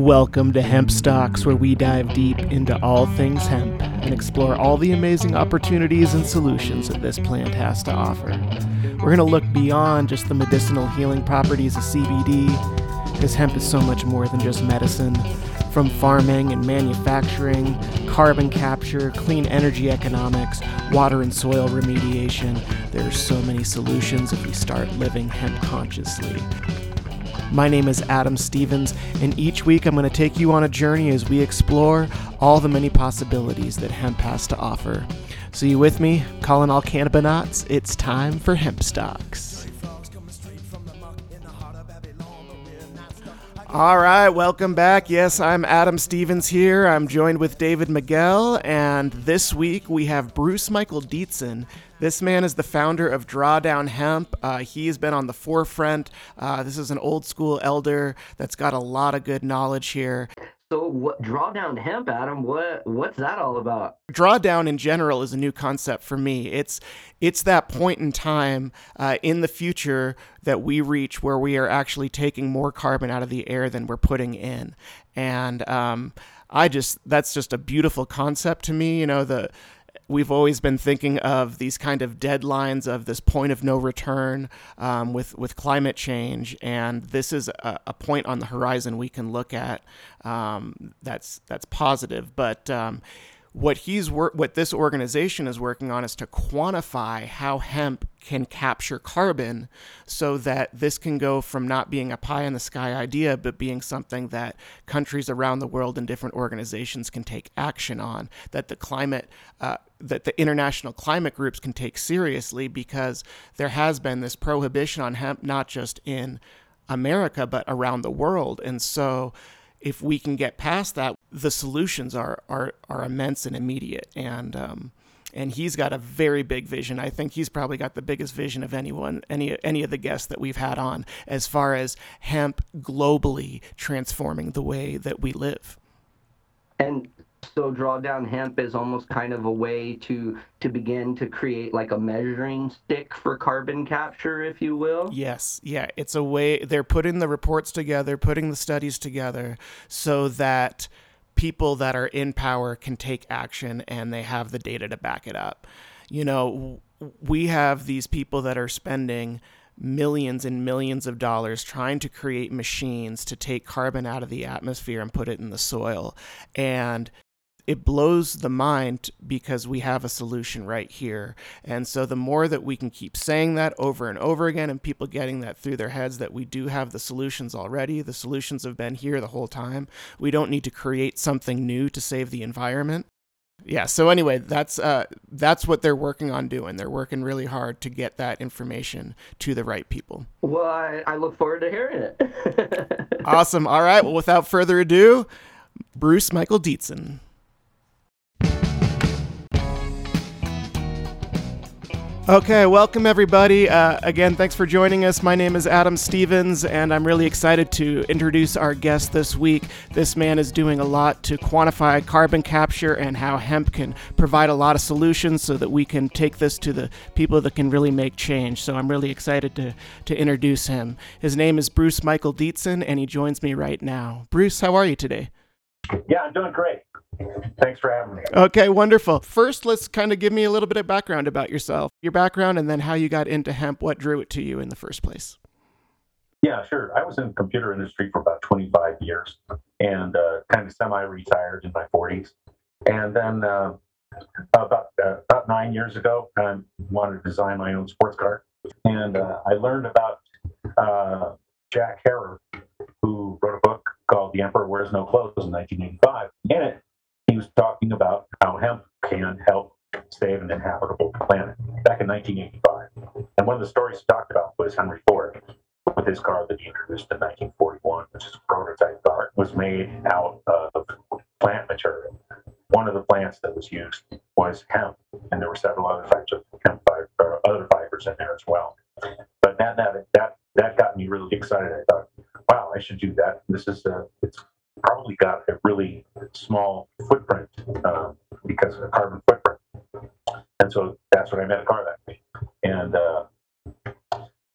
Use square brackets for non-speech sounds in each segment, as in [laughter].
Welcome to Hemp Stalks, where we dive deep into all things hemp and explore all the amazing opportunities and solutions that this plant has to offer. We're going to look beyond just the medicinal healing properties of CBD, because hemp is so much more than just medicine. From farming and manufacturing, carbon capture, clean energy economics, water and soil remediation, there are so many solutions if we start living hemp consciously. My name is Adam Stevens, and each week I'm going to take you on a journey as we explore all the many possibilities that hemp has to offer. So, you with me? Calling all cannabinauts, it's time for Hemp Stalks. All right, welcome back. Yes, I'm Adam Stevens here. I'm joined with David Miguel, and this week we have Bruce Michael Dietzen, this man is the founder of Drawdown Hemp. Uh, he has been on the forefront. Uh, this is an old school elder that's got a lot of good knowledge here. So what drawdown hemp, Adam? What what's that all about? Drawdown in general is a new concept for me. It's it's that point in time uh, in the future that we reach where we are actually taking more carbon out of the air than we're putting in, and um, I just that's just a beautiful concept to me. You know the we've always been thinking of these kind of deadlines of this point of no return um, with with climate change, and this is a, a, point on the horizon we can look at um, that's that's positive. But um, what he's wor- what this organization is working on is to quantify how hemp can capture carbon so that this can go from not being a pie in the sky idea but being something that countries around the world and different organizations can take action on that the climate uh, that the international climate groups can take seriously because there has been this prohibition on hemp not just in America but around the world. And so if we can get past that, the solutions are are are immense and immediate. And um, and he's got a very big vision. I think he's probably got the biggest vision of anyone, any any of the guests that we've had on, as far as hemp globally transforming the way that we live. And so drawdown hemp is almost kind of a way to to begin to create like a measuring stick for carbon capture if you will yes yeah it's a way they're putting the reports together putting the studies together so that people that are in power can take action and they have the data to back it up you know we have these people that are spending millions and millions of dollars trying to create machines to take carbon out of the atmosphere and put it in the soil. And it blows the mind because we have a solution right here. And so the more that we can keep saying that over and over again and people getting that through their heads that we do have the solutions already, the solutions have been here the whole time. We don't need to create something new to save the environment. Yeah, so anyway, that's uh that's what they're working on doing. They're working really hard to get that information to the right people. Well, I, I look forward to hearing it. [laughs] awesome. All right. Well, without further ado, Bruce Michael Dietzen. Okay, welcome everybody. Uh, again, thanks for joining us. My name is Adam Stevens, and I'm really excited to introduce our guest this week. This man is doing a lot to quantify carbon capture and how hemp can provide a lot of solutions so that we can take this to the people that can really make change. So I'm really excited to, to introduce him. His name is Bruce Michael Dietzen, and he joins me right now. Bruce, how are you today? Yeah, I'm doing great. Thanks for having me. Okay, wonderful. First, let's kind of give me a little bit of background about yourself, your background, and then how you got into hemp, what drew it to you in the first place. Yeah, sure. I was in the computer industry for about 25 years and uh, kind of semi-retired in my 40s. And then uh, about uh, about nine years ago, I wanted to design my own sports car, and uh, I learned about uh, Jack Herer, who wrote a book called "The Emperor Wears No Clothes" in 1985. In it, was talking about how hemp can help save an inhabitable planet back in 1985. And one of the stories talked about was Henry Ford with his car that he introduced in 1941, which is a prototype car, was made out of plant material. One of the plants that was used was hemp, and there were several other types of hemp fiber, other fibers in there as well. But that that that that got me really excited. I thought, wow, I should do that. This is a, it's probably got a really small footprint uh, because of carbon footprint. And so that's what I meant a car that way. And uh,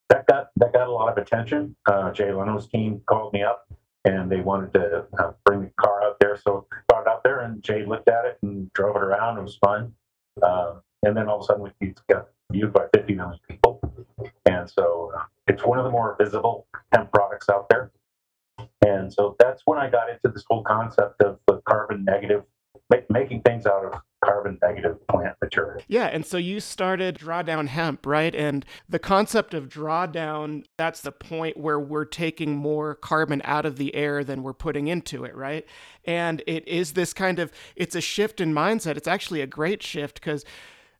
that got that got a lot of attention. Uh, Jay Leno's team called me up and they wanted to uh, bring the car out there. So I brought it out there, and Jay looked at it and drove it around. It was fun. Uh, and then all of a sudden, we got viewed by 50 million people. And so uh, it's one of the more visible hemp products out there. And so that's when I got into this whole concept of the carbon negative, make, making things out of carbon negative plant material. Yeah, and so you started Drawdown Hemp, right? And the concept of drawdown, that's the point where we're taking more carbon out of the air than we're putting into it, right? And it is this kind of it's a shift in mindset. It's actually a great shift because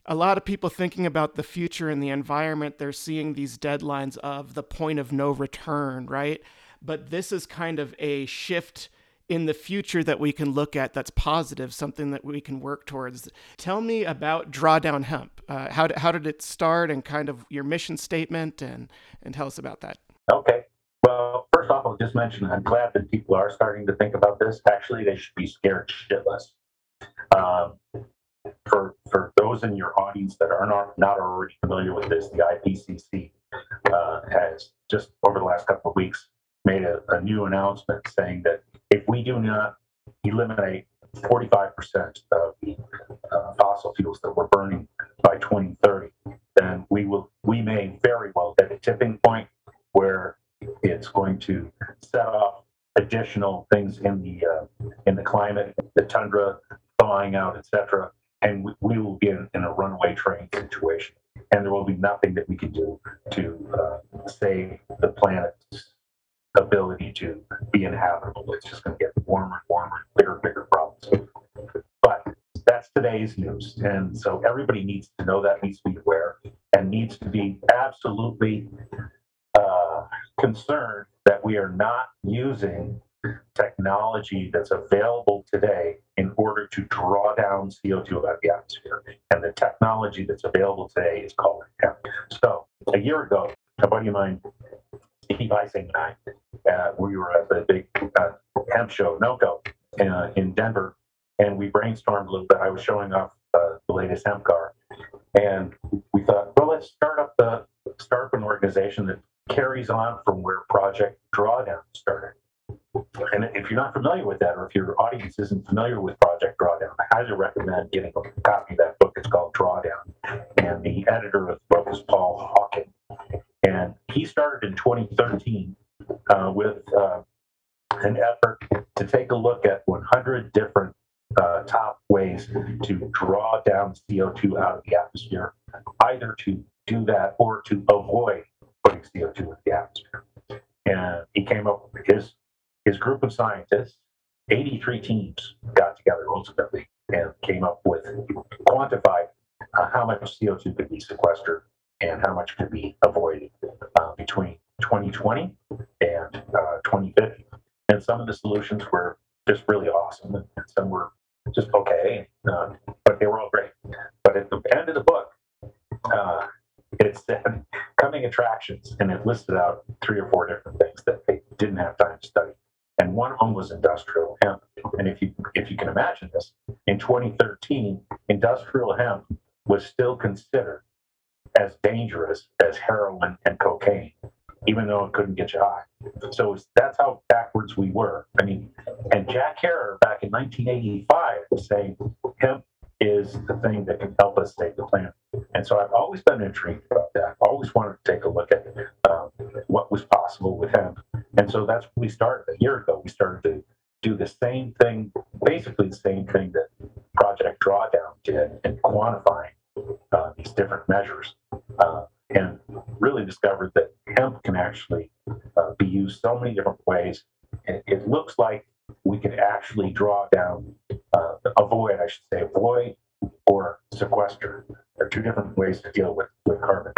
a lot of people thinking about the future and the environment, they're seeing these deadlines of the point of no return, right? But this is kind of a shift in the future that we can look at that's positive, something that we can work towards. Tell me about Drawdown Hemp. Uh, how, did, how did it start and kind of your mission statement and, and tell us about that. Okay. Well, first off, I'll just mention I'm glad that people are starting to think about this. Actually, they should be scared shitless. Um, for for those in your audience that are not, not already familiar with this, the IPCC uh, has just over the last couple of weeks made a, a new announcement saying that if we do not eliminate 45% of the uh, fossil fuels that we're burning by 2030, then we will we may very well hit a tipping point where it's going to set off additional things in the uh, in the climate, the tundra thawing out, etc., and we, we will be in, in, a runaway train situation, and there will be nothing that we can do to uh, save the planet's ability to be inhabitable. It's just going to get warmer and warmer, bigger, and bigger problems. But that's today's news, and so everybody needs to know that, needs to be aware, and needs to be absolutely uh, concerned that we are not using technology that's available today in order to draw down CO2 out of the atmosphere. And the technology that's available today is called hemp. So a year ago, a buddy of mine, Steve Ising and I, uh, we were at the big uh, hemp show, NOCO, uh, in Denver, and we brainstormed a little bit. I was showing off uh, the latest hemp car, and we thought, well, let's start up the start up an organization that carries on from where Project Drawdown started. And if you're not familiar with that, or if your audience isn't familiar with Project Drawdown, I highly recommend getting a copy of that book. It's called Drawdown. And the editor of the book is Paul Hawken. And he started in 2013 uh, with uh, an effort to take a look at 100 different uh, top ways to draw down CO2 out of the atmosphere, either to do that or to avoid putting CO2 in the atmosphere. And he came up with his his group of scientists, 83 teams, got together ultimately and came up with, quantified uh, how much CO2 could be sequestered and how much could be avoided uh, between 2020 and uh, 2050. And some of the solutions were just really awesome, and some were just okay, uh, but they were all great. But at the end of the book, uh, it said coming attractions, and it listed out three or four different things that they didn't have time to study and one of them was industrial hemp. And if you if you can imagine this, in 2013, industrial hemp was still considered as dangerous as heroin and cocaine, even though it couldn't get you high. So that's how backwards we were. I mean, and Jack Herer back in 1985 was saying hemp is the thing that can help us save the planet. And so I've always been intrigued about that. I always wanted to take a look at um, what was possible with hemp. And so that's when we started a year ago. We started to do the same thing, basically the same thing that Project Drawdown did in quantifying uh, these different measures. Uh, and really discovered that hemp can actually uh, be used so many different ways. It, it looks like we could actually draw down, uh, avoid, I should say, avoid or sequester. There are two different ways to deal with, with carbon,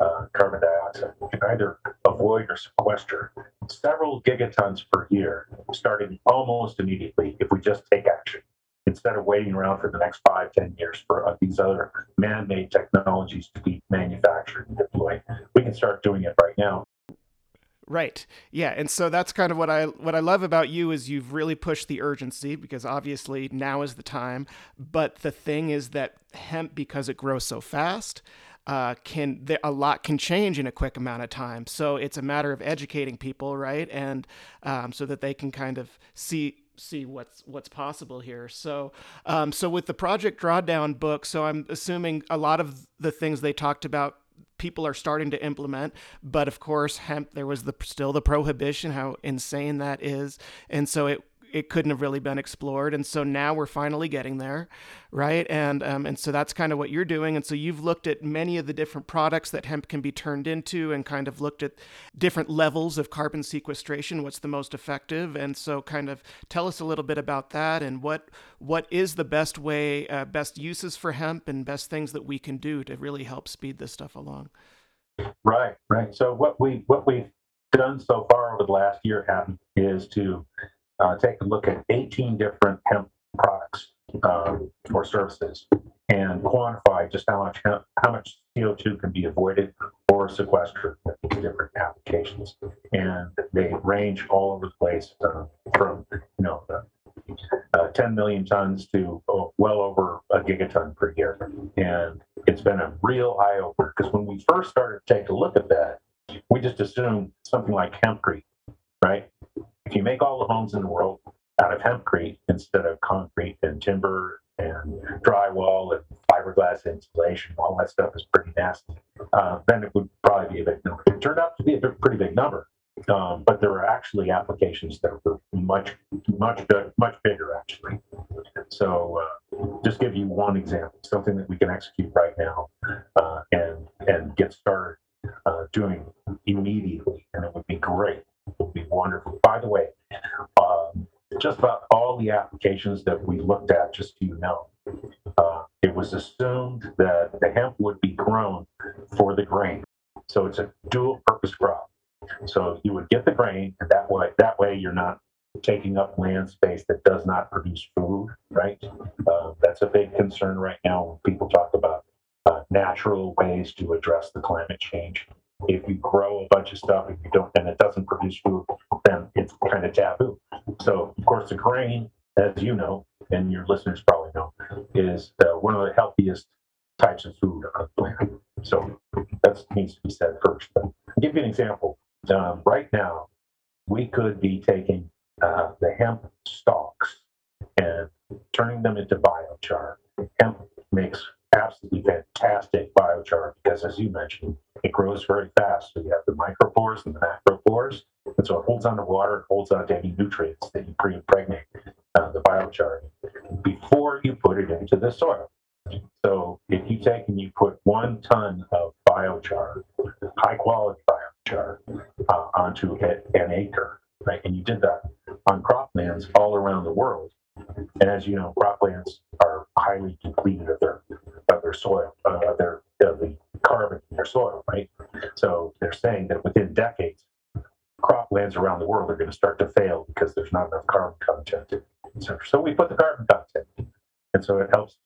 uh, carbon dioxide. We can either avoid or sequester several gigatons per year, starting almost immediately if we just take action. Instead of waiting around for the next five, ten years for uh, these other man-made technologies to be manufactured and deployed, we can start doing it right now. Right. Yeah, and so that's kind of what I what I love about you is you've really pushed the urgency because obviously now is the time, but the thing is that hemp because it grows so fast, uh, can a lot can change in a quick amount of time. So it's a matter of educating people, right, and um, so that they can kind of see see what's what's possible here. So, um, so with the Project Drawdown book, so I'm assuming a lot of the things they talked about people are starting to implement. But of course, hemp there was the still the prohibition, how insane that is, and so it it couldn't have really been explored. And so now we're finally getting there, right? And um, and so that's kind of what you're doing. And so you've looked at many of the different products that hemp can be turned into, and kind of looked at different levels of carbon sequestration. What's the most effective? And so kind of tell us a little bit about that and what what is the best way, uh, best uses for hemp, and best things that we can do to really help speed this stuff along. Right, right. So what we what we've done so far over the last year, Adam, is to uh, take a look at 18 different hemp products um, or services and quantify just how much how much CO2 can be avoided or sequestered with different applications. And they range all over the place uh, from you know uh, 10 million tons to oh, well over a gigaton per year. And it's been a real eye opener because when we first started to take a look at that, we just assumed something like hempcrete, right? If you make all the homes in the world out of hempcrete instead of concrete and timber and drywall and fiberglass insulation, all that stuff is pretty nasty. Uh, then it would probably be a big number. It turned out to be a pretty big number, um, but there are actually applications that were much, much, much bigger actually. So, uh, just give you one example, something that we can execute right now uh, and and get started uh, doing immediately, and it would be great wonderful. By the way, um, just about all the applications that we looked at, just so you know, uh, it was assumed that the hemp would be grown for the grain. So it's a dual purpose crop. So you would get the grain, and that way, that way you're not taking up land space that does not produce food, right? Uh, that's a big concern right now when people talk about uh, natural ways to address the climate change if you grow a bunch of stuff and you don't and it doesn't produce food, then it's kind of taboo. So of course the grain, as you know, and your listeners probably know, is uh, one of the healthiest types of food on the planet. So that needs to be said first. But I'll give you an example. Um, right now, we could be taking uh, the hemp stalks and turning them into biochar. Hemp makes absolutely fantastic biochar because, as you mentioned, it grows very fast. So you have the micropores and the macropores, and so it holds on to water, it holds on to any nutrients that you pre-impregnate uh, the biochar before you put it into the soil. So if you take and you put one ton of biochar, high quality biochar, uh, onto an acre, right, and you did that on croplands all around the world, and as you know, croplands are highly depleted of their of their soil, uh, their the carbon in their soil, right? So they're saying that within decades, croplands around the world are going to start to fail because there's not enough carbon content. So, we put the carbon content, and so it helps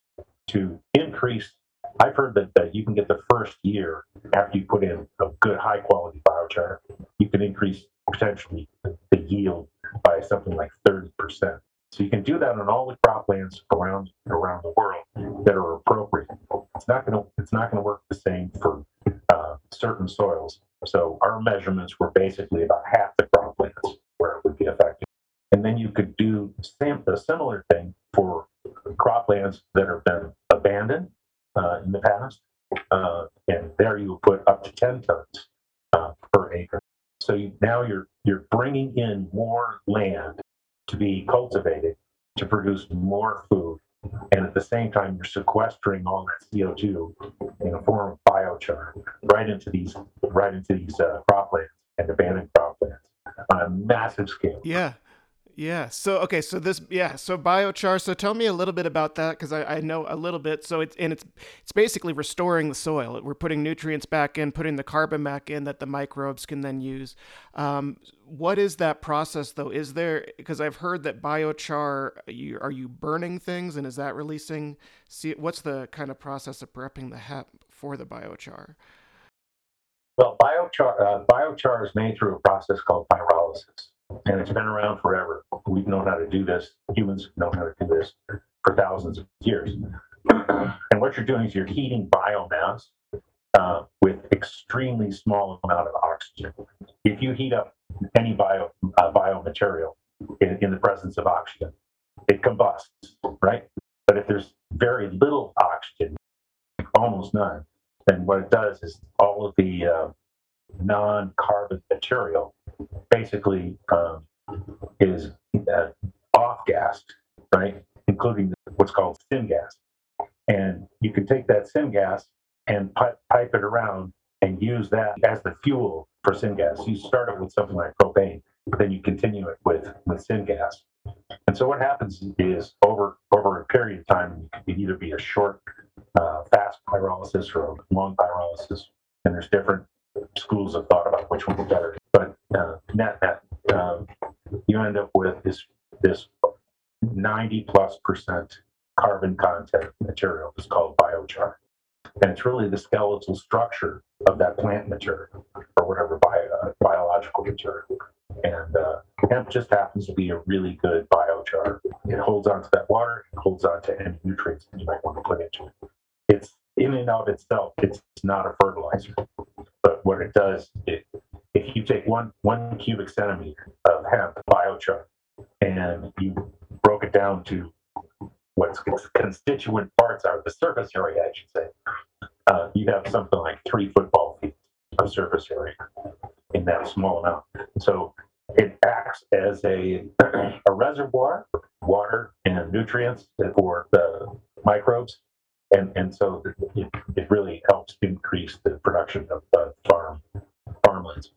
to increase. I've heard that, that you can get the first year after you put in a good high quality biochar, you can increase potentially the yield by something like 30%. So you can do that on all the croplands around around the world that are appropriate. It's not going to it's not going to work the same for uh, certain soils. So our measurements were basically about half the croplands where it would be effective. And then you could do a similar thing for croplands that have been abandoned uh, in the past, uh, and there you would put up to 10 tons uh, per acre. So you, now you're you're bringing in more land to be cultivated to produce more food. And at the same time, you're sequestering all that CO2 in a form of biochar right into these right into these uh, croplands and abandoned croplands on a massive scale. Yeah, yeah. So okay. So this yeah. So biochar. So tell me a little bit about that because I, I know a little bit. So it's and it's it's basically restoring the soil. We're putting nutrients back in, putting the carbon back in that the microbes can then use. Um, what is that process though? Is there because I've heard that biochar. You, are you burning things and is that releasing? See, what's the kind of process of prepping the hemp for the biochar? Well, biochar uh, biochar is made through a process called pyrolysis and it's been around forever. We've known how to do this. Humans know how to do this for thousands of years. and what you're doing is you're heating biomass uh, with extremely small amount of oxygen. If you heat up any bio uh, biomaterial in, in the presence of oxygen, it combusts, right? But if there's very little oxygen, almost none, then what it does is all of the uh, non-carbon material basically um, is uh, off-gassed, right? Including what's called syngas. And you can take that syngas and pipe, pipe it around and use that as the fuel for syngas. You start it with something like propane, but then you continue it with, with syngas. And so what happens is over over a period of time, it can either be a short, uh, fast pyrolysis or a long pyrolysis, and there's different schools of thought about which one is better. But uh, net net, um, you end up with this this 90 plus percent carbon content material. It's called biochar, and it's really the skeletal structure of that plant material or whatever bio, uh, biological material. And uh, hemp just happens to be a really good biochar. It holds onto that water, it holds onto any nutrients that you might want to put into it. It's in and of itself, it's not a fertilizer. It does, it, if you take one one cubic centimeter of hemp biochar and you broke it down to what constituent parts are, the surface area, I should say, uh, you have something like three football feet of surface area in that small amount. So it acts as a, [clears throat] a reservoir water and nutrients for the microbes. And, and so it, it really helps increase the production of uh, farm farmlands.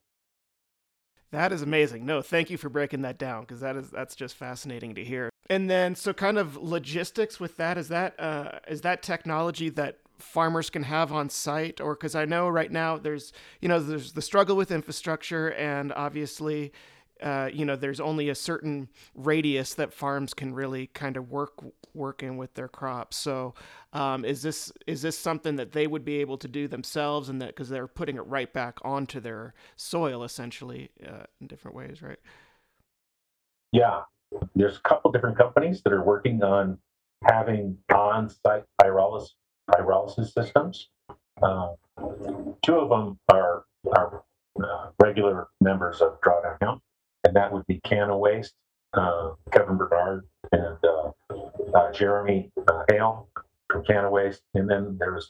That is amazing. No, thank you for breaking that down because that is that's just fascinating to hear. And then, so kind of logistics with that is that uh, is that technology that farmers can have on site, or because I know right now there's you know there's the struggle with infrastructure, and obviously. Uh, you know, there's only a certain radius that farms can really kind of work work in with their crops. So, um, is this is this something that they would be able to do themselves, and that because they're putting it right back onto their soil essentially uh, in different ways, right? Yeah, there's a couple different companies that are working on having on-site pyrolysis, pyrolysis systems. Uh, two of them are, are uh, regular members of Drawdown and that would be CannaWaste, uh, Kevin Bernard, and uh, uh, Jeremy uh, Hale from CannaWaste. And then there's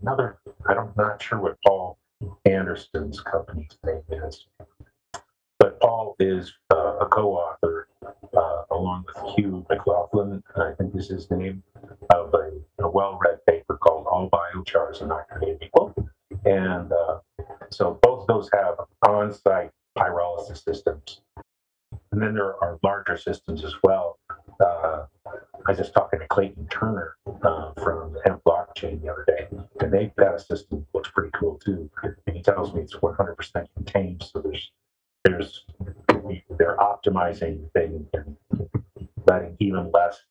another, I'm not sure what Paul Anderson's company's name is, but Paul is uh, a co-author uh, along with Hugh McLaughlin, I think is his name, of a, a well-read paper called "All Biochars Are Not Created Equal," and uh, so both those have on-site pyrolysis systems, and then there are larger systems as well. Uh, I was just talking to Clayton Turner uh, from Hemp Blockchain the other day, and they've got a system that looks pretty cool too. And he tells me it's 100% contained, so there's there's they're optimizing things and letting even less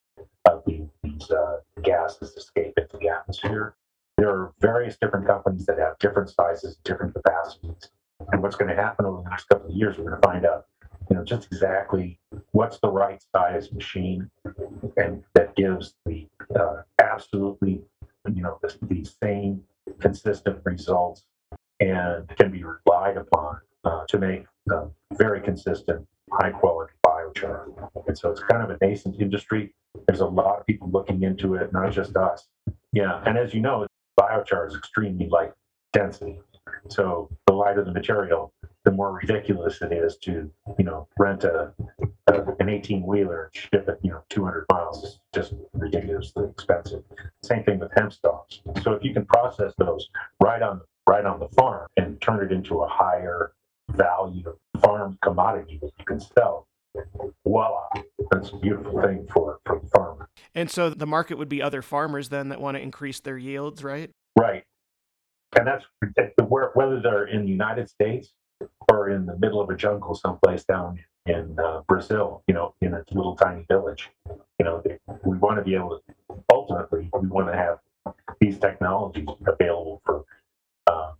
of the, these uh, gases escape into the atmosphere. There are various different companies that have different sizes, different capacities. And what's going to happen over the next couple of years, we're going to find out, you know, just exactly what's the right size machine, and that gives the uh, absolutely, you know, the, the same consistent results and can be relied upon uh, to make uh, very consistent, high quality biochar. And so it's kind of a nascent industry. There's a lot of people looking into it, not just us. Yeah, and as you know, biochar is extremely light density. So the lighter the material, the more ridiculous it is to, you know, rent a, a an 18 wheeler and ship it, you know, 200 miles. It's just ridiculously expensive. Same thing with hemp stalks. So if you can process those right on right on the farm and turn it into a higher value farm commodity that you can sell. Voila, that's a beautiful thing for, for the farmer. And so the market would be other farmers then that want to increase their yields, right? Right. And that's whether they're in the United States or in the middle of a jungle someplace down in uh, Brazil, you know, in a little tiny village. You know, we want to be able to, ultimately, we want to have these technologies available for uh,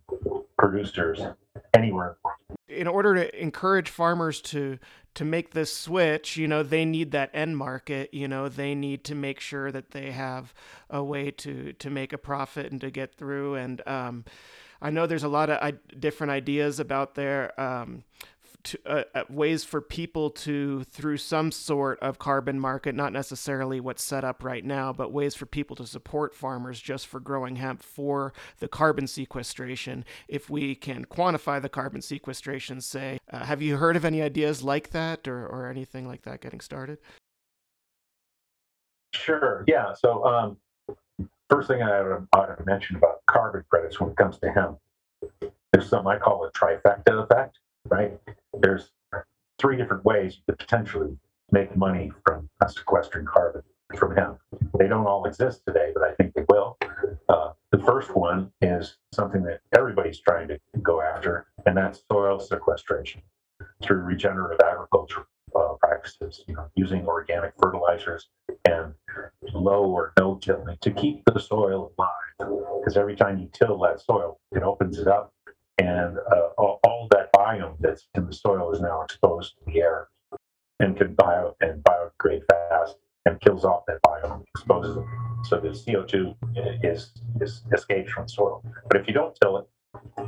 producers anywhere in order to encourage farmers to to make this switch, you know, they need that end market. You know, they need to make sure that they have a way to to make a profit and to get through. And um, I know there's a lot of different ideas about there. Um, to, uh, uh, ways for people to through some sort of carbon market not necessarily what's set up right now but ways for people to support farmers just for growing hemp for the carbon sequestration. If we can quantify the carbon sequestration say uh, have you heard of any ideas like that or, or anything like that getting started? Sure yeah so um, first thing I ought to mention about carbon credits when it comes to hemp there's something I call a trifecta effect right? There's three different ways you could potentially make money from sequestering carbon from hemp. They don't all exist today, but I think they will. Uh, the first one is something that everybody's trying to go after, and that's soil sequestration through regenerative agriculture uh, practices, you know, using organic fertilizers and low or no tilling to keep the soil alive. Because every time you till that soil, it opens it up and uh, all, that biome that's in the soil is now exposed to the air and can bio and biodegrade fast and kills off that biome, exposes it. So the CO2 is, is escapes from soil. But if you don't till it,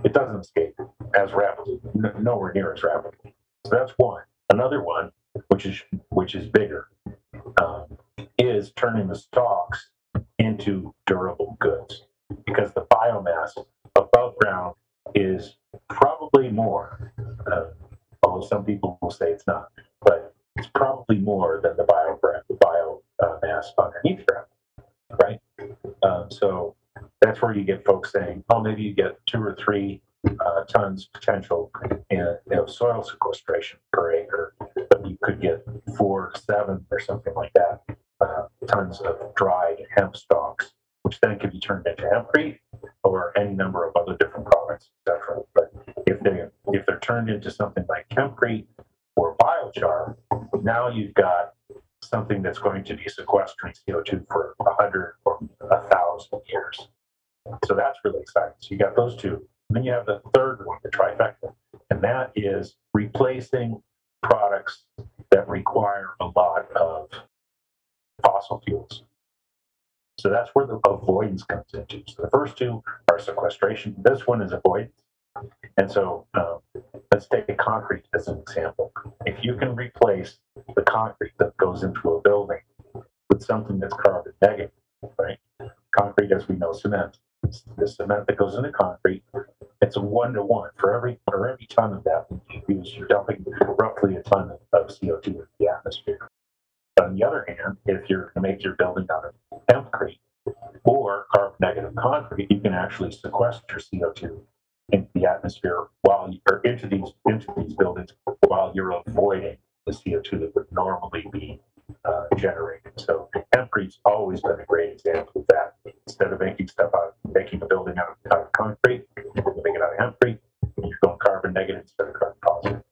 it doesn't escape as rapidly, nowhere near as rapidly. So that's one. Another one, which is which is bigger, um, is turning the stalks into durable goods because the biomass above ground is probably more, uh, although some people will say it's not, but it's probably more than the bio, bio uh, mass underneath ground, right? Um, so that's where you get folks saying, oh, maybe you get two or three uh, tons potential in you know, soil sequestration per acre, but you could get four, seven, or something like that uh, tons of dried hemp stalks, which then can be turned into hempcrete or any number of other different products, etc. But if they if they're turned into something like hempcrete or biochar, now you've got something that's going to be sequestering CO2 for a hundred or a thousand years. So that's really exciting. So you got those two. And then you have the third one, the trifecta, and that is replacing products that require a lot of fossil fuels. So that's where the avoidance comes into. So the first two are sequestration. This one is avoidance. And so um, let's take a concrete as an example. If you can replace the concrete that goes into a building with something that's carbon negative, right? Concrete, as we know, cement. The cement that goes into concrete, it's a one to one. For every for every ton of that you use, you're dumping roughly a ton of CO2 into the atmosphere. On the other hand, if you're going to make your building out of hempcrete or carbon negative concrete, you can actually sequester CO2 into the atmosphere while or into these into these buildings while you're avoiding the CO2 that would normally be uh, generated. So hempcrete's always been a great example of that. Instead of making stuff out, making a building out of, out of concrete, you make it out of hempcrete. You're going carbon negative instead of carbon positive.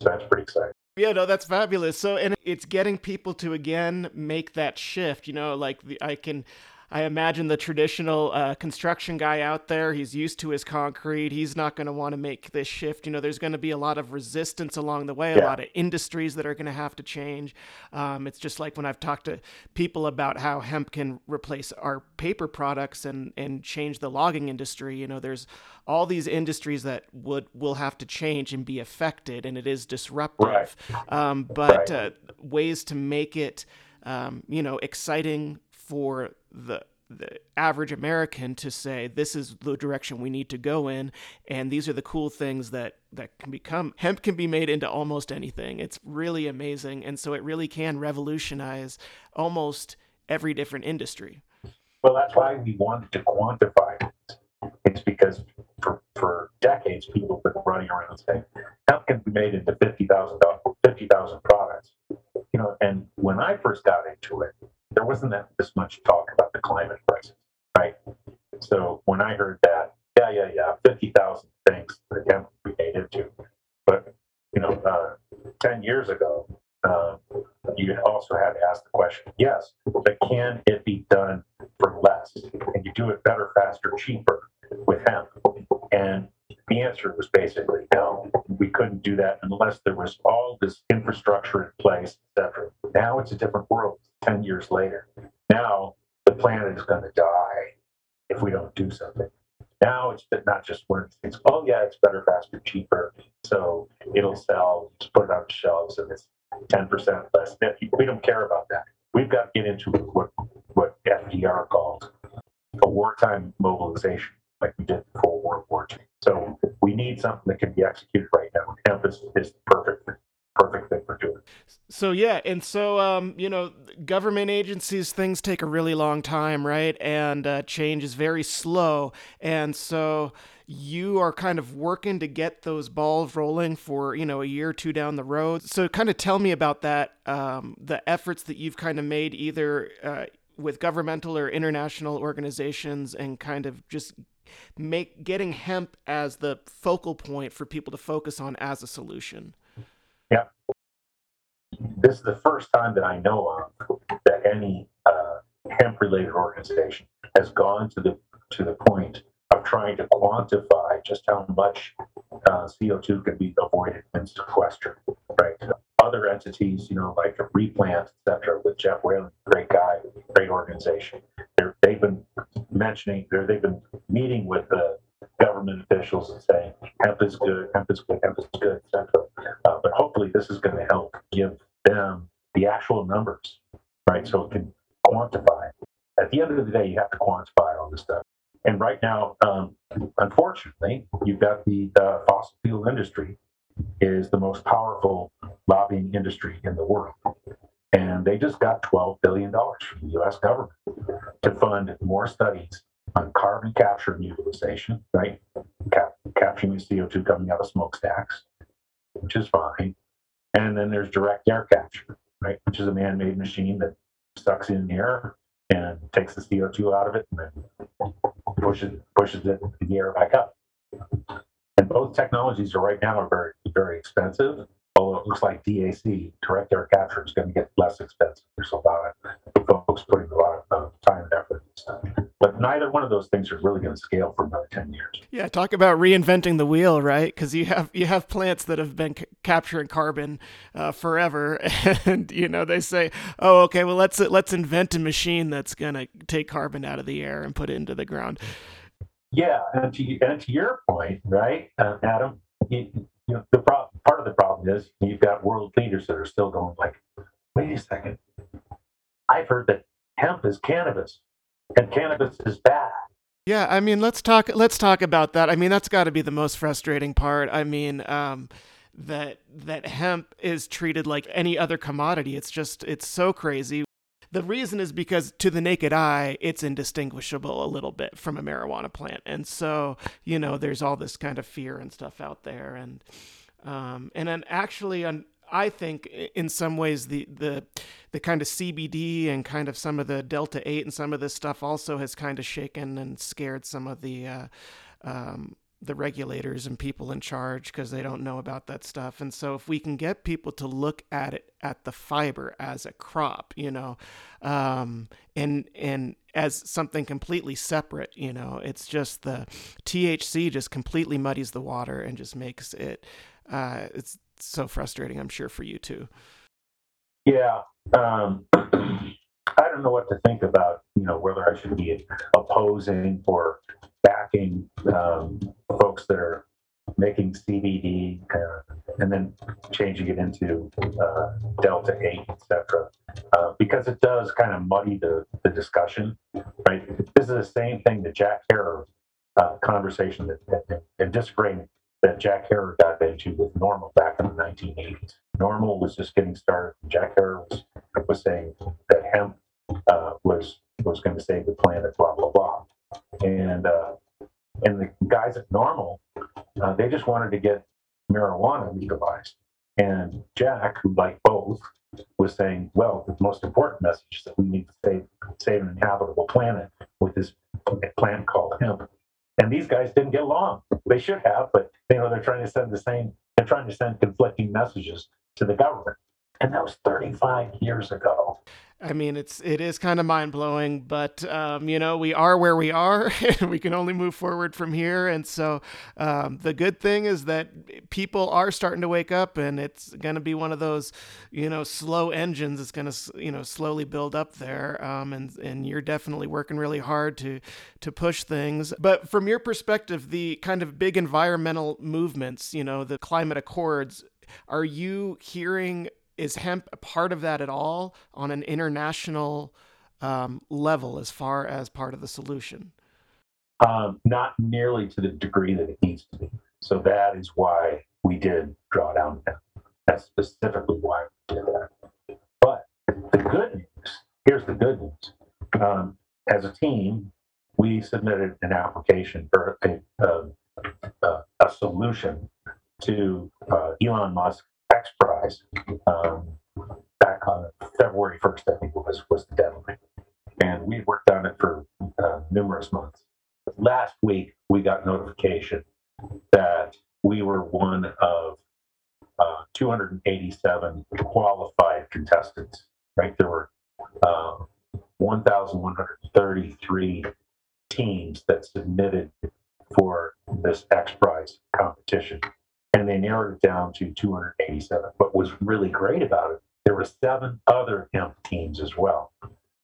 So that's pretty exciting. Yeah, no, that's fabulous. So, and it's getting people to again make that shift. You know, like the, I can I imagine the traditional uh, construction guy out there, he's used to his concrete. He's not going to want to make this shift. You know, there's going to be a lot of resistance along the way, yeah. a lot of industries that are going to have to change. Um, it's just like when I've talked to people about how hemp can replace our paper products and, and change the logging industry. You know, there's all these industries that would will have to change and be affected, and it is disruptive. Right. Um, but right. uh, ways to make it, um, you know, exciting for the the average American to say this is the direction we need to go in, and these are the cool things that that can become hemp can be made into almost anything. It's really amazing, and so it really can revolutionize almost every different industry. Well, that's why we wanted to quantify it. It's because for, for decades people have been running around saying hemp can be made into 50,000 50, products. You know, and when I first got into it, there wasn't that this much talk about the climate crisis, right? So when I heard that, yeah, yeah, yeah, 50,000 things that can be made into. But, you know, uh, 10 years ago, uh, you also had to ask the question, yes, but can it be done for less? Can you do it better, faster, cheaper with hemp? And the answer was basically no. We couldn't do that unless there was all this infrastructure in place, etc. Now it's a different world. Ten years later, now the planet is going to die if we don't do something. Now it's not just these things. Oh yeah, it's better, faster, cheaper, so it'll sell. Just put it on shelves, and it's ten percent less. We don't care about that. We've got to get into what what FDR called a wartime mobilization, like we did before World War II. So we need something that can be executed right now. Hemp is, is perfect perfect thing for doing. So yeah, and so um, you know, government agencies things take a really long time, right? And uh, change is very slow, and so you are kind of working to get those balls rolling for you know a year or two down the road. So kind of tell me about that, um, the efforts that you've kind of made either. Uh, with governmental or international organizations and kind of just make getting hemp as the focal point for people to focus on as a solution. Yeah. This is the first time that I know of that any uh, hemp-related organization has gone to the to the point of trying to quantify just how much uh, CO2 can be avoided and sequestered. Right. Other entities, you know, like Replant, etc., with Jeff Whalen, great guy, great organization. they have been mentioning, they've been meeting with the government officials and saying hemp is good, hemp is good, hemp is good, etc. Uh, but hopefully, this is going to help give them the actual numbers, right? So it can quantify. At the end of the day, you have to quantify all this stuff. And right now, um, unfortunately, you've got the, the fossil fuel industry is the most powerful lobbying industry in the world. And they just got $12 billion from the US government to fund more studies on carbon capture and utilization, right? Cap- capturing the CO2 coming out of smokestacks, which is fine. And then there's direct air capture, right? Which is a man made machine that sucks in air and takes the CO2 out of it and then pushes, pushes it in the air back up. And both technologies are right now are very, very expensive although it looks like DAC, direct air capture, is going to get less expensive. There's a lot of folks putting a lot of time and effort into stuff. But neither one of those things are really going to scale for another 10 years. Yeah, talk about reinventing the wheel, right? Because you have you have plants that have been c- capturing carbon uh, forever, [laughs] and you know they say, "Oh, okay, well let's let's invent a machine that's going to take carbon out of the air and put it into the ground." Yeah, and to and to your point, right, uh, Adam, you know, the pro- part of the problem is you've got world leaders that are still going like, wait a second, I've heard that hemp is cannabis, and cannabis is bad. Yeah, I mean, let's talk. Let's talk about that. I mean, that's got to be the most frustrating part. I mean, um, that that hemp is treated like any other commodity. It's just it's so crazy. The reason is because to the naked eye, it's indistinguishable a little bit from a marijuana plant. And so, you know, there's all this kind of fear and stuff out there. And, um, and then actually, on, I think in some ways the the the kind of CBD and kind of some of the delta eight and some of this stuff also has kind of shaken and scared some of the uh, um, the regulators and people in charge because they don't know about that stuff. And so, if we can get people to look at it at the fiber as a crop, you know, um, and and as something completely separate, you know, it's just the THC just completely muddies the water and just makes it. Uh, it's so frustrating. I'm sure for you too. Yeah. Um, I don't know what to think about, you know, whether I should be opposing or backing um, folks that are making CBD uh, and then changing it into uh, Delta 8, etc. Uh, because it does kind of muddy the, the discussion, right? This is the same thing that Jack Herer uh, conversation that, and disagreement that Jack Herer got into with NORML back in the 1980s. NORML was just getting started. Jack Herer was, was saying that hemp uh, was was going to save the planet, blah blah blah, and uh, and the guys at NORML, uh, they just wanted to get marijuana legalized. And Jack, who liked both, was saying, well, the most important message is that we need to save, save an inhabitable planet with this plant called hemp. And these guys didn't get along. They should have, but you know they're trying to send the same. They're trying to send conflicting messages to the government. And that was 35 years ago. I mean, it's it is kind of mind blowing, but um, you know we are where we are, [laughs] and we can only move forward from here. And so um, the good thing is that people are starting to wake up, and it's going to be one of those you know slow engines. It's going to you know slowly build up there, um, and and you're definitely working really hard to to push things. But from your perspective, the kind of big environmental movements, you know, the climate accords, are you hearing is hemp a part of that at all on an international um, level as far as part of the solution? Um, not nearly to the degree that it needs to be. So that is why we did drawdown hemp. That's specifically why we did that. But the good news here's the good news. Um, as a team, we submitted an application for a, a, a, a solution to uh, Elon Musk X Prize um, back on February 1st, I think it was, was the deadline. And we worked on it for uh, numerous months. Last week, we got notification that we were one of uh, 287 qualified contestants, right? There were uh, 1,133 teams that submitted for this X Prize competition and they narrowed it down to 287. What was really great about it, there were seven other hemp teams as well.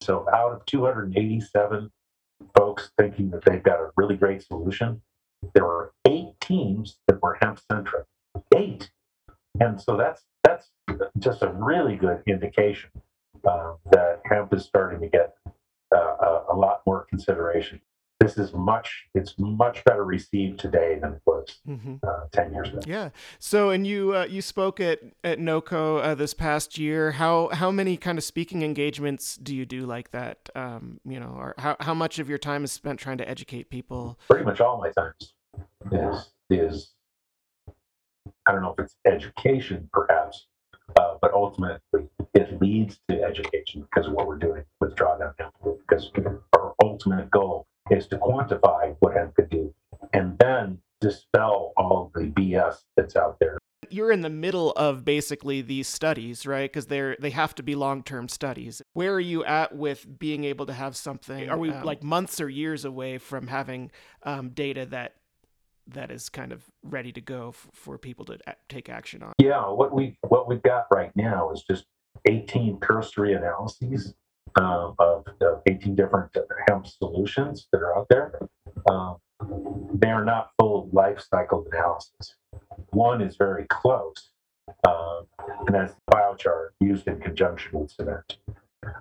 So out of 287 folks thinking that they've got a really great solution, there were eight teams that were hemp centric. Eight, and so that's that's just a really good indication uh, that hemp is starting to get uh, a, a lot more consideration this is much it's much better received today than it was mm-hmm. uh, 10 years ago. Yeah. So and you uh, you spoke at at NOCO uh, this past year. How how many kind of speaking engagements do you do like that um, you know or how, how much of your time is spent trying to educate people? Pretty much all my time is is i don't know if it's education perhaps uh, but ultimately it leads to education because of what we're doing with drawdown because our ultimate goal is to quantify what hemp could do and then dispel all the BS that's out there. You're in the middle of basically these studies, right? Because they're they have to be long term studies. Where are you at with being able to have something? Are we um, like months or years away from having um, data that that is kind of ready to go f- for people to a- take action on? Yeah, what we what we've got right now is just 18 cursory analyses um, of, of 18 different hemp solutions that are out there. Um, they are not full life cycle analysis. One is very close, um, and that's biochar used in conjunction with cement.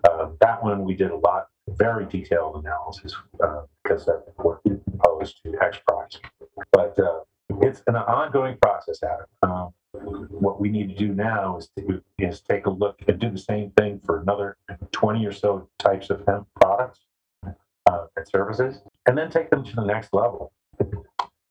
Uh, that one we did a lot, very detailed analysis uh, because that was opposed to X Prize. But uh, it's an ongoing process, Adam. Um, what we need to do now is to is take a look and do the same thing for another 20 or so types of hemp products uh, and services, and then take them to the next level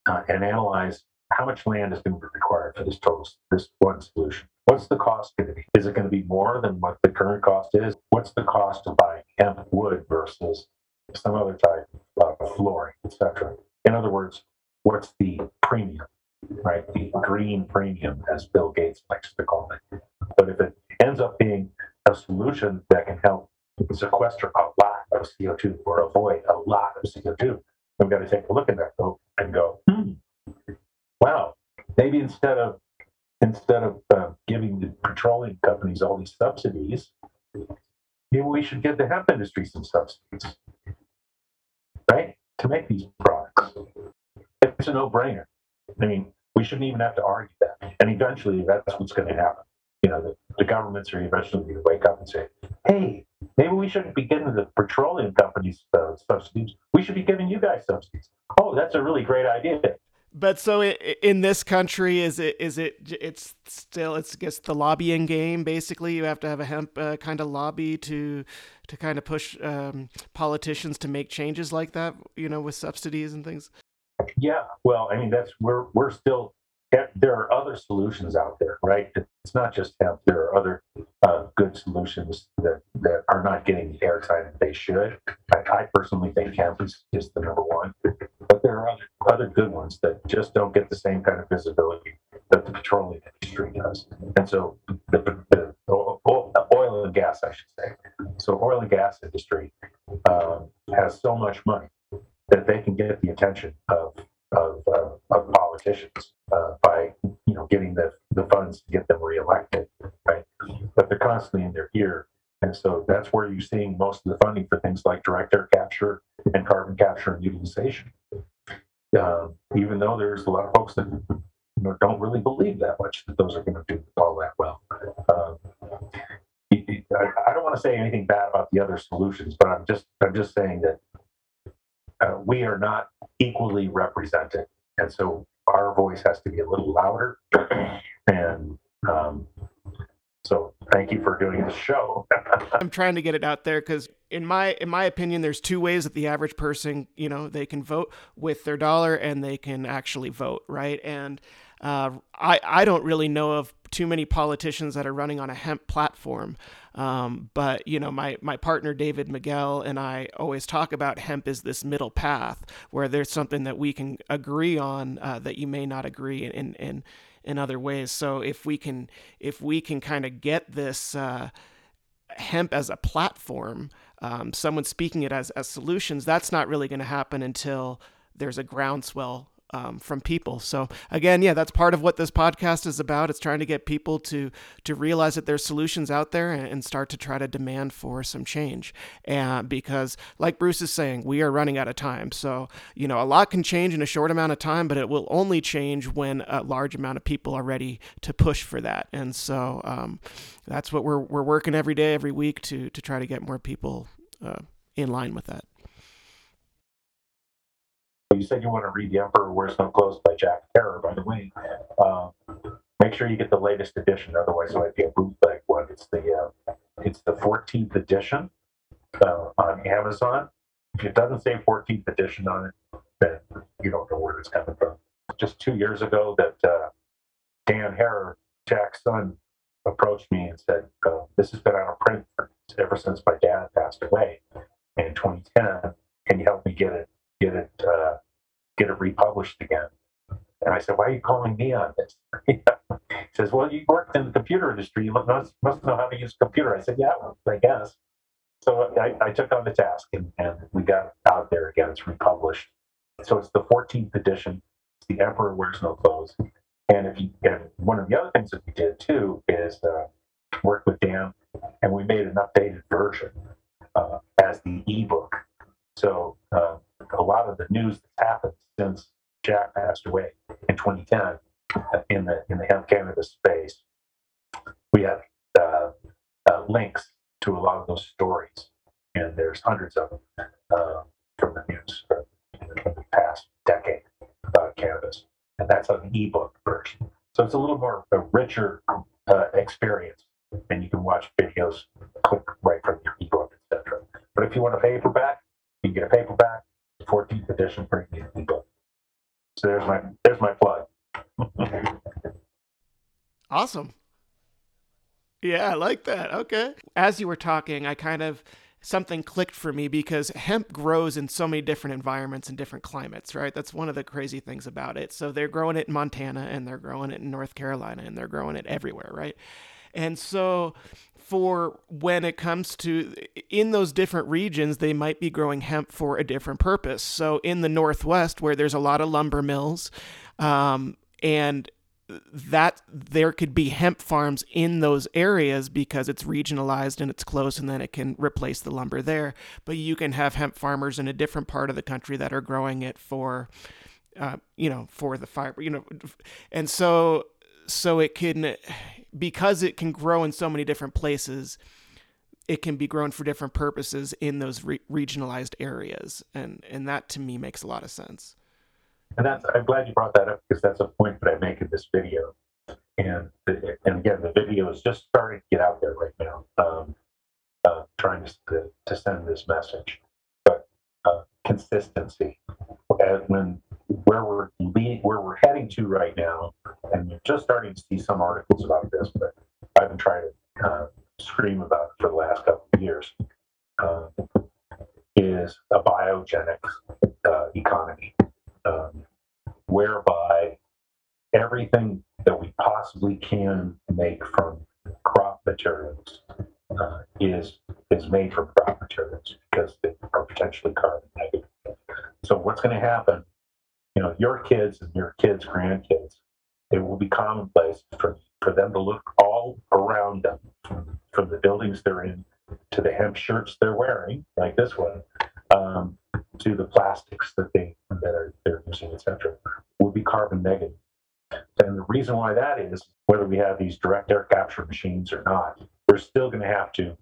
uh, and analyze how much land is going to be required for this total this one solution. What's the cost going to be? Is it going to be more than what the current cost is? What's the cost of buying hemp wood versus some other type of flooring, etc. In other words, what's the premium? Right? The green premium, as Bill Gates likes to call it. But if it ends up being a solution that can help sequester a lot of CO2 or avoid a lot of CO2, we've got to take a look at that and go, hmm, wow, maybe instead of instead of uh, giving the petroleum companies all these subsidies, maybe we should give the hemp industry some subsidies, right, to make these products. It's a no-brainer. I mean, we shouldn't even have to argue that. And eventually, that's what's going to happen. You know, the, the governments are eventually going to wake up and say, hey, maybe we shouldn't be giving the petroleum companies uh, subsidies. We should be giving you guys subsidies. Oh, that's a really great idea. But so in this country, is it is it it's still it's guess the lobbying game. Basically, you have to have a hemp uh, kind of lobby to to kind of push um, politicians to make changes like that. You know, with subsidies and things. Yeah, well, I mean, that's we're we're still there are other solutions out there, right? It's not just hemp. There are other uh, good solutions that, that are not getting the airtime that they should. I, I, personally think hemp is, is the number one, but there are other, other good ones that just don't get the same kind of visibility that the petroleum industry does. And so the, the, the and gas, I should say. So oil and gas industry um, has so much money that they can get the attention of of, uh, of politicians uh, by you know getting the, the funds to get them reelected, right? But they're constantly in their ear, and so that's where you're seeing most of the funding for things like direct air capture and carbon capture and utilization. Um, even though there's a lot of folks that you know, don't really believe that much that those are going to do all that well. Um, I don't want to say anything bad about the other solutions, but I'm just I'm just saying that uh, we are not equally represented, and so our voice has to be a little louder. and um, so, thank you for doing this show. [laughs] I'm trying to get it out there because, in my in my opinion, there's two ways that the average person, you know, they can vote with their dollar and they can actually vote, right? And uh, I I don't really know of too many politicians that are running on a hemp platform. Um, but you know, my my partner David Miguel and I always talk about hemp as this middle path where there's something that we can agree on uh, that you may not agree in in in other ways. So if we can if we can kind of get this. Uh, hemp as a platform, um, someone speaking it as, as solutions, that's not really going to happen until there's a groundswell um, from people. So again, yeah, that's part of what this podcast is about. It's trying to get people to to realize that there's solutions out there and, start to try to demand for some change. And because, like Bruce is saying, we are running out of time. So you know, a lot can change in a short amount of time, but it will only change when a large amount of people are ready to push for that. And so um, that's what we're we're working every day, every week to to try to get more people uh, in line with that. You said you want to read The Emperor Wears No Clothes by Jack Herer, by the way. Uh, make sure you get the latest edition, otherwise it might be a bootleg one. It's the uh, it's the 14th edition uh, on Amazon. If it doesn't say 14th edition on it, then you don't know where it's coming from. Just two years ago, that uh, Dan Herer, Jack's son, approached me and said, uh, "This has been out of print ever since my dad passed away in 2010. Can you help me get it get it uh, get it republished again. And I said, Why are you calling me on this? [laughs] he says, Well, you worked in the computer industry. You must, must know how to use a computer. I said, Yeah, I guess. So I, I, took on the task and, and we got out there again. It's republished. So it's the 14th edition. It's The Emperor Wears No Clothes. And if you and one of the other things that we did too is uh, work with Dan and we made an updated version uh, as the ebook. So uh, a lot of the news that's happened since Jack passed away in 2010 in the in the hemp cannabis space. We have uh, uh, links to a lot of those stories, and there's hundreds of them uh, from the news from the past decade about cannabis, and that's an ebook version. So it's a little more a richer uh, experience, and you can watch videos, click right from your ebook, etc. But if you want a paperback, you can get a paperback 14th edition premium ebook. So there's my there's my plug. [laughs] awesome. Yeah, I like that. Okay. As you were talking, I kind of something clicked for me because hemp grows in so many different environments and different climates, right? That's one of the crazy things about it. So they're growing it in Montana and they're growing it in North Carolina and they're growing it everywhere, right? And so for when it comes to in those different regions, they might be growing hemp for a different purpose. So in the Northwest, where there's a lot of lumber mills, um, and that there could be hemp farms in those areas because it's regionalized and it's close and then it can replace the lumber there but you can have hemp farmers in a different part of the country that are growing it for uh, you know for the fiber you know and so so it can because it can grow in so many different places it can be grown for different purposes in those re- regionalized areas. And and that to me makes a lot of sense. And that's i'm glad you brought that up because that's a point that i make in this video. And and again the video is just starting to get out there right now um, uh, trying to, to send this message. But uh, consistency. When where we're lead, where we're heading to right now, and you're just starting to see some articles about this, but I've been trying to uh, scream about it for the last couple of years. Uh, is a biogenic uh, economy, um, whereby everything that we possibly can make from crop materials uh, is is made from crop materials because they are potentially carbon negative. So what's going to happen? You know, your kids and your kids' grandkids, it will be commonplace for for them to look all around them, from, the buildings they're in to the hemp shirts they're wearing, like this one, um, to the plastics that they that are they're using, etc., will be carbon negative. And the reason why that is, whether we have these direct air capture machines or not, we're still going to have to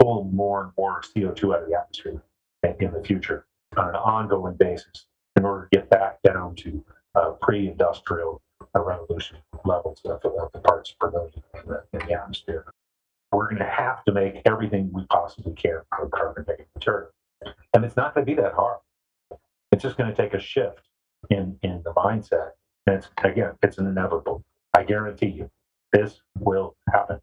pull more and more CO2 out of the atmosphere in the future on an ongoing basis in order to get back down to uh, pre-industrial uh, revolution levels of, of, the parts per million in the, in the atmosphere. We're going to have to make everything we possibly can out of carbon negative material. And it's not going to be that hard. It's just going to take a shift in, in the mindset. And it's, again, it's an inevitable. I guarantee you, this will happen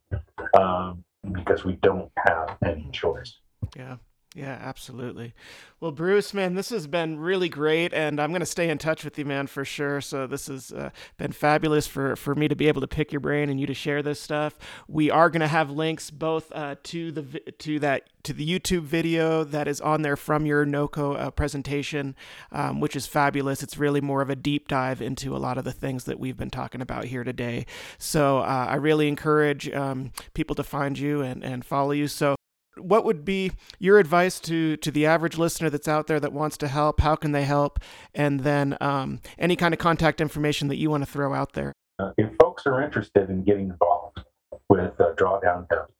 um, because we don't have any choice. Yeah. Yeah, absolutely. Well, Bruce, man, this has been really great, and I'm going to stay in touch with you, man, for sure. So this has uh, been fabulous for, for me to be able to pick your brain and you to share this stuff. We are going to have links both uh, to the to that to the YouTube video that is on there from your NOCO uh, presentation, um, which is fabulous. It's really more of a deep dive into a lot of the things that we've been talking about here today. So uh, I really encourage um, people to find you and, and follow you. So what would be your advice to to the average listener that's out there that wants to help? How can they help? And then um, any kind of contact information that you want to throw out there. Uh, if folks are interested in getting involved with uh, Drawdown Hemp,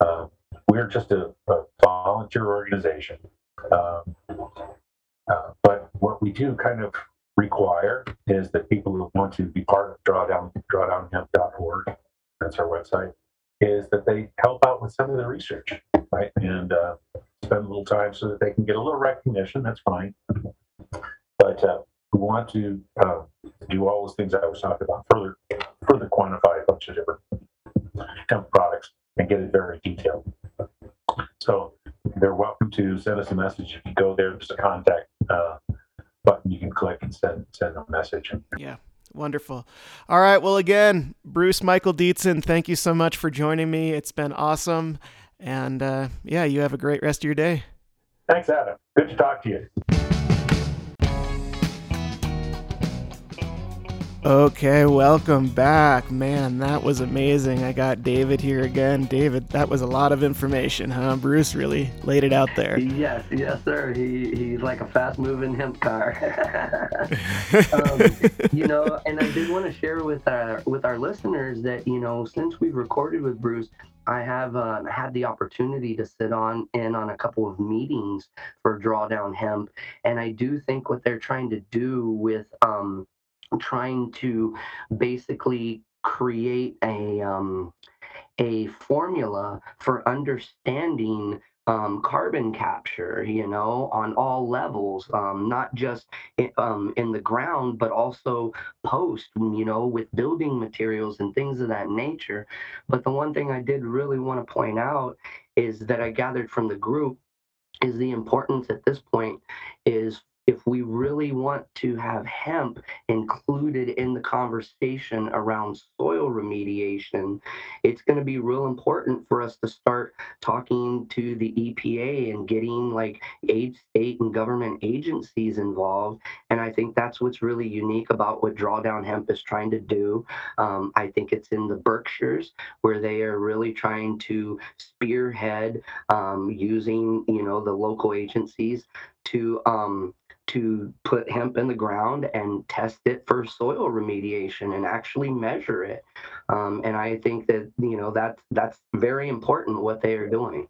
uh, we're just a, a, volunteer organization. Um, uh, but what we do kind of require is that people who want to be part of Drawdown, drawdownhemp.org, that's our website, is that they help out with some of the research right? And uh, spend a little time so that they can get a little recognition. That's fine. But uh, we want to uh, do all those things I was talking about, further further quantify a bunch of different hemp products and get it very detailed. So they're welcome to send us a message. If you go there, there's a contact uh, button you can click and send send a message. Yeah. Wonderful. All right. Well, again, Bruce Michael Dietzen, thank you so much for joining me. It's been awesome. And uh, yeah, you have a great rest of your day. Thanks, Adam. Good to talk to you. Okay, welcome back. Man, that was amazing. I got David here again. David, that was a lot of information, huh? Bruce really laid it out there. Yes, yes, sir. He he's like a fast moving hemp car. [laughs] um, [laughs] you know, and I did want to share with our with our listeners that you know since we've recorded with Bruce, I have uh, had the opportunity to sit on in on a couple of meetings for Drawdown Hemp, and I do think what they're trying to do with um, trying to basically create a um, a formula for understanding um, carbon capture, you know, on all levels, um, not just in, um, in the ground, but also post, you know, with building materials and things of that nature. But the one thing I did really want to point out is that I gathered from the group is the importance at this point is if we really want to have hemp included in the conversation around soil remediation, it's going to be real important for us to start talking to the EPA and getting like aid state and government agencies involved. And I think that's what's really unique about what Drawdown Hemp is trying to do. Um, I think it's in the Berkshires where they are really trying to spearhead um, using, you know, the local agencies to um, to put hemp in the ground and test it for soil remediation and actually measure it. Um, and I think that you know that's that's very important what they are doing.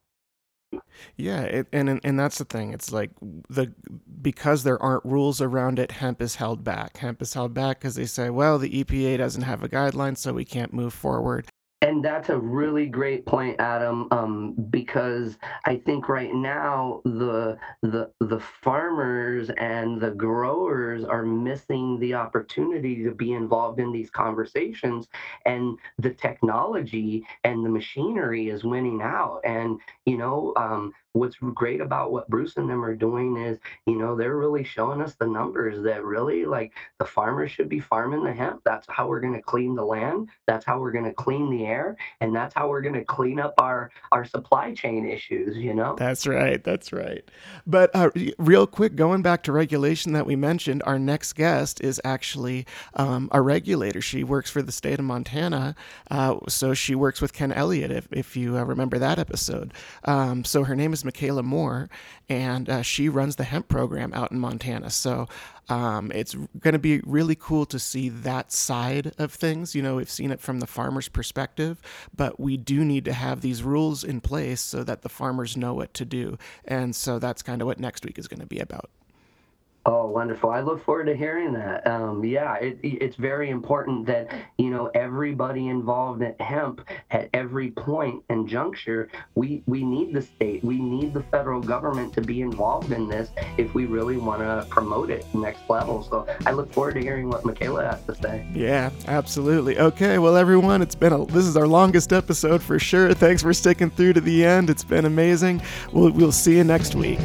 Yeah, it, and and that's the thing. It's like the because there aren't rules around it, hemp is held back. Hemp is held back because they say, well, the EPA doesn't have a guideline, so we can't move forward. And that's a really great point, Adam, um, because I think right now the the the farmers and the growers are missing the opportunity to be involved in these conversations, and the technology and the machinery is winning out. And you know, um, what's great about what Bruce and them are doing is, you know, they're really showing us the numbers that really like the farmers should be farming the hemp. That's how we're going to clean the land. That's how we're going to clean the air, and that's how we're going to clean up our our supply chain issues. You know. That's right. That's right. But uh, real quick, going back to regulation that we mentioned, our next guest is actually um, a regulator. She works for the state of Montana, uh, so she works with Ken Elliott. If if you uh, remember that episode, um, so her name is Michaela Moore, and uh, she runs the hemp program out in Montana. So um, it's going to be really cool to see that side of things. You know, we've seen it from the farmer's perspective, but we do need to have these rules in place so that the farmers know what to do. And so that's kind of what next week is going to be about. Oh, wonderful! I look forward to hearing that. Um, yeah, it, it's very important that you know everybody involved at hemp at every point and juncture. We we need the state, we need the federal government to be involved in this if we really want to promote it next level. So I look forward to hearing what Michaela has to say. Yeah, absolutely. Okay, well, everyone, it's been a this is our longest episode for sure. Thanks for sticking through to the end. It's been amazing. We'll we'll see you next week.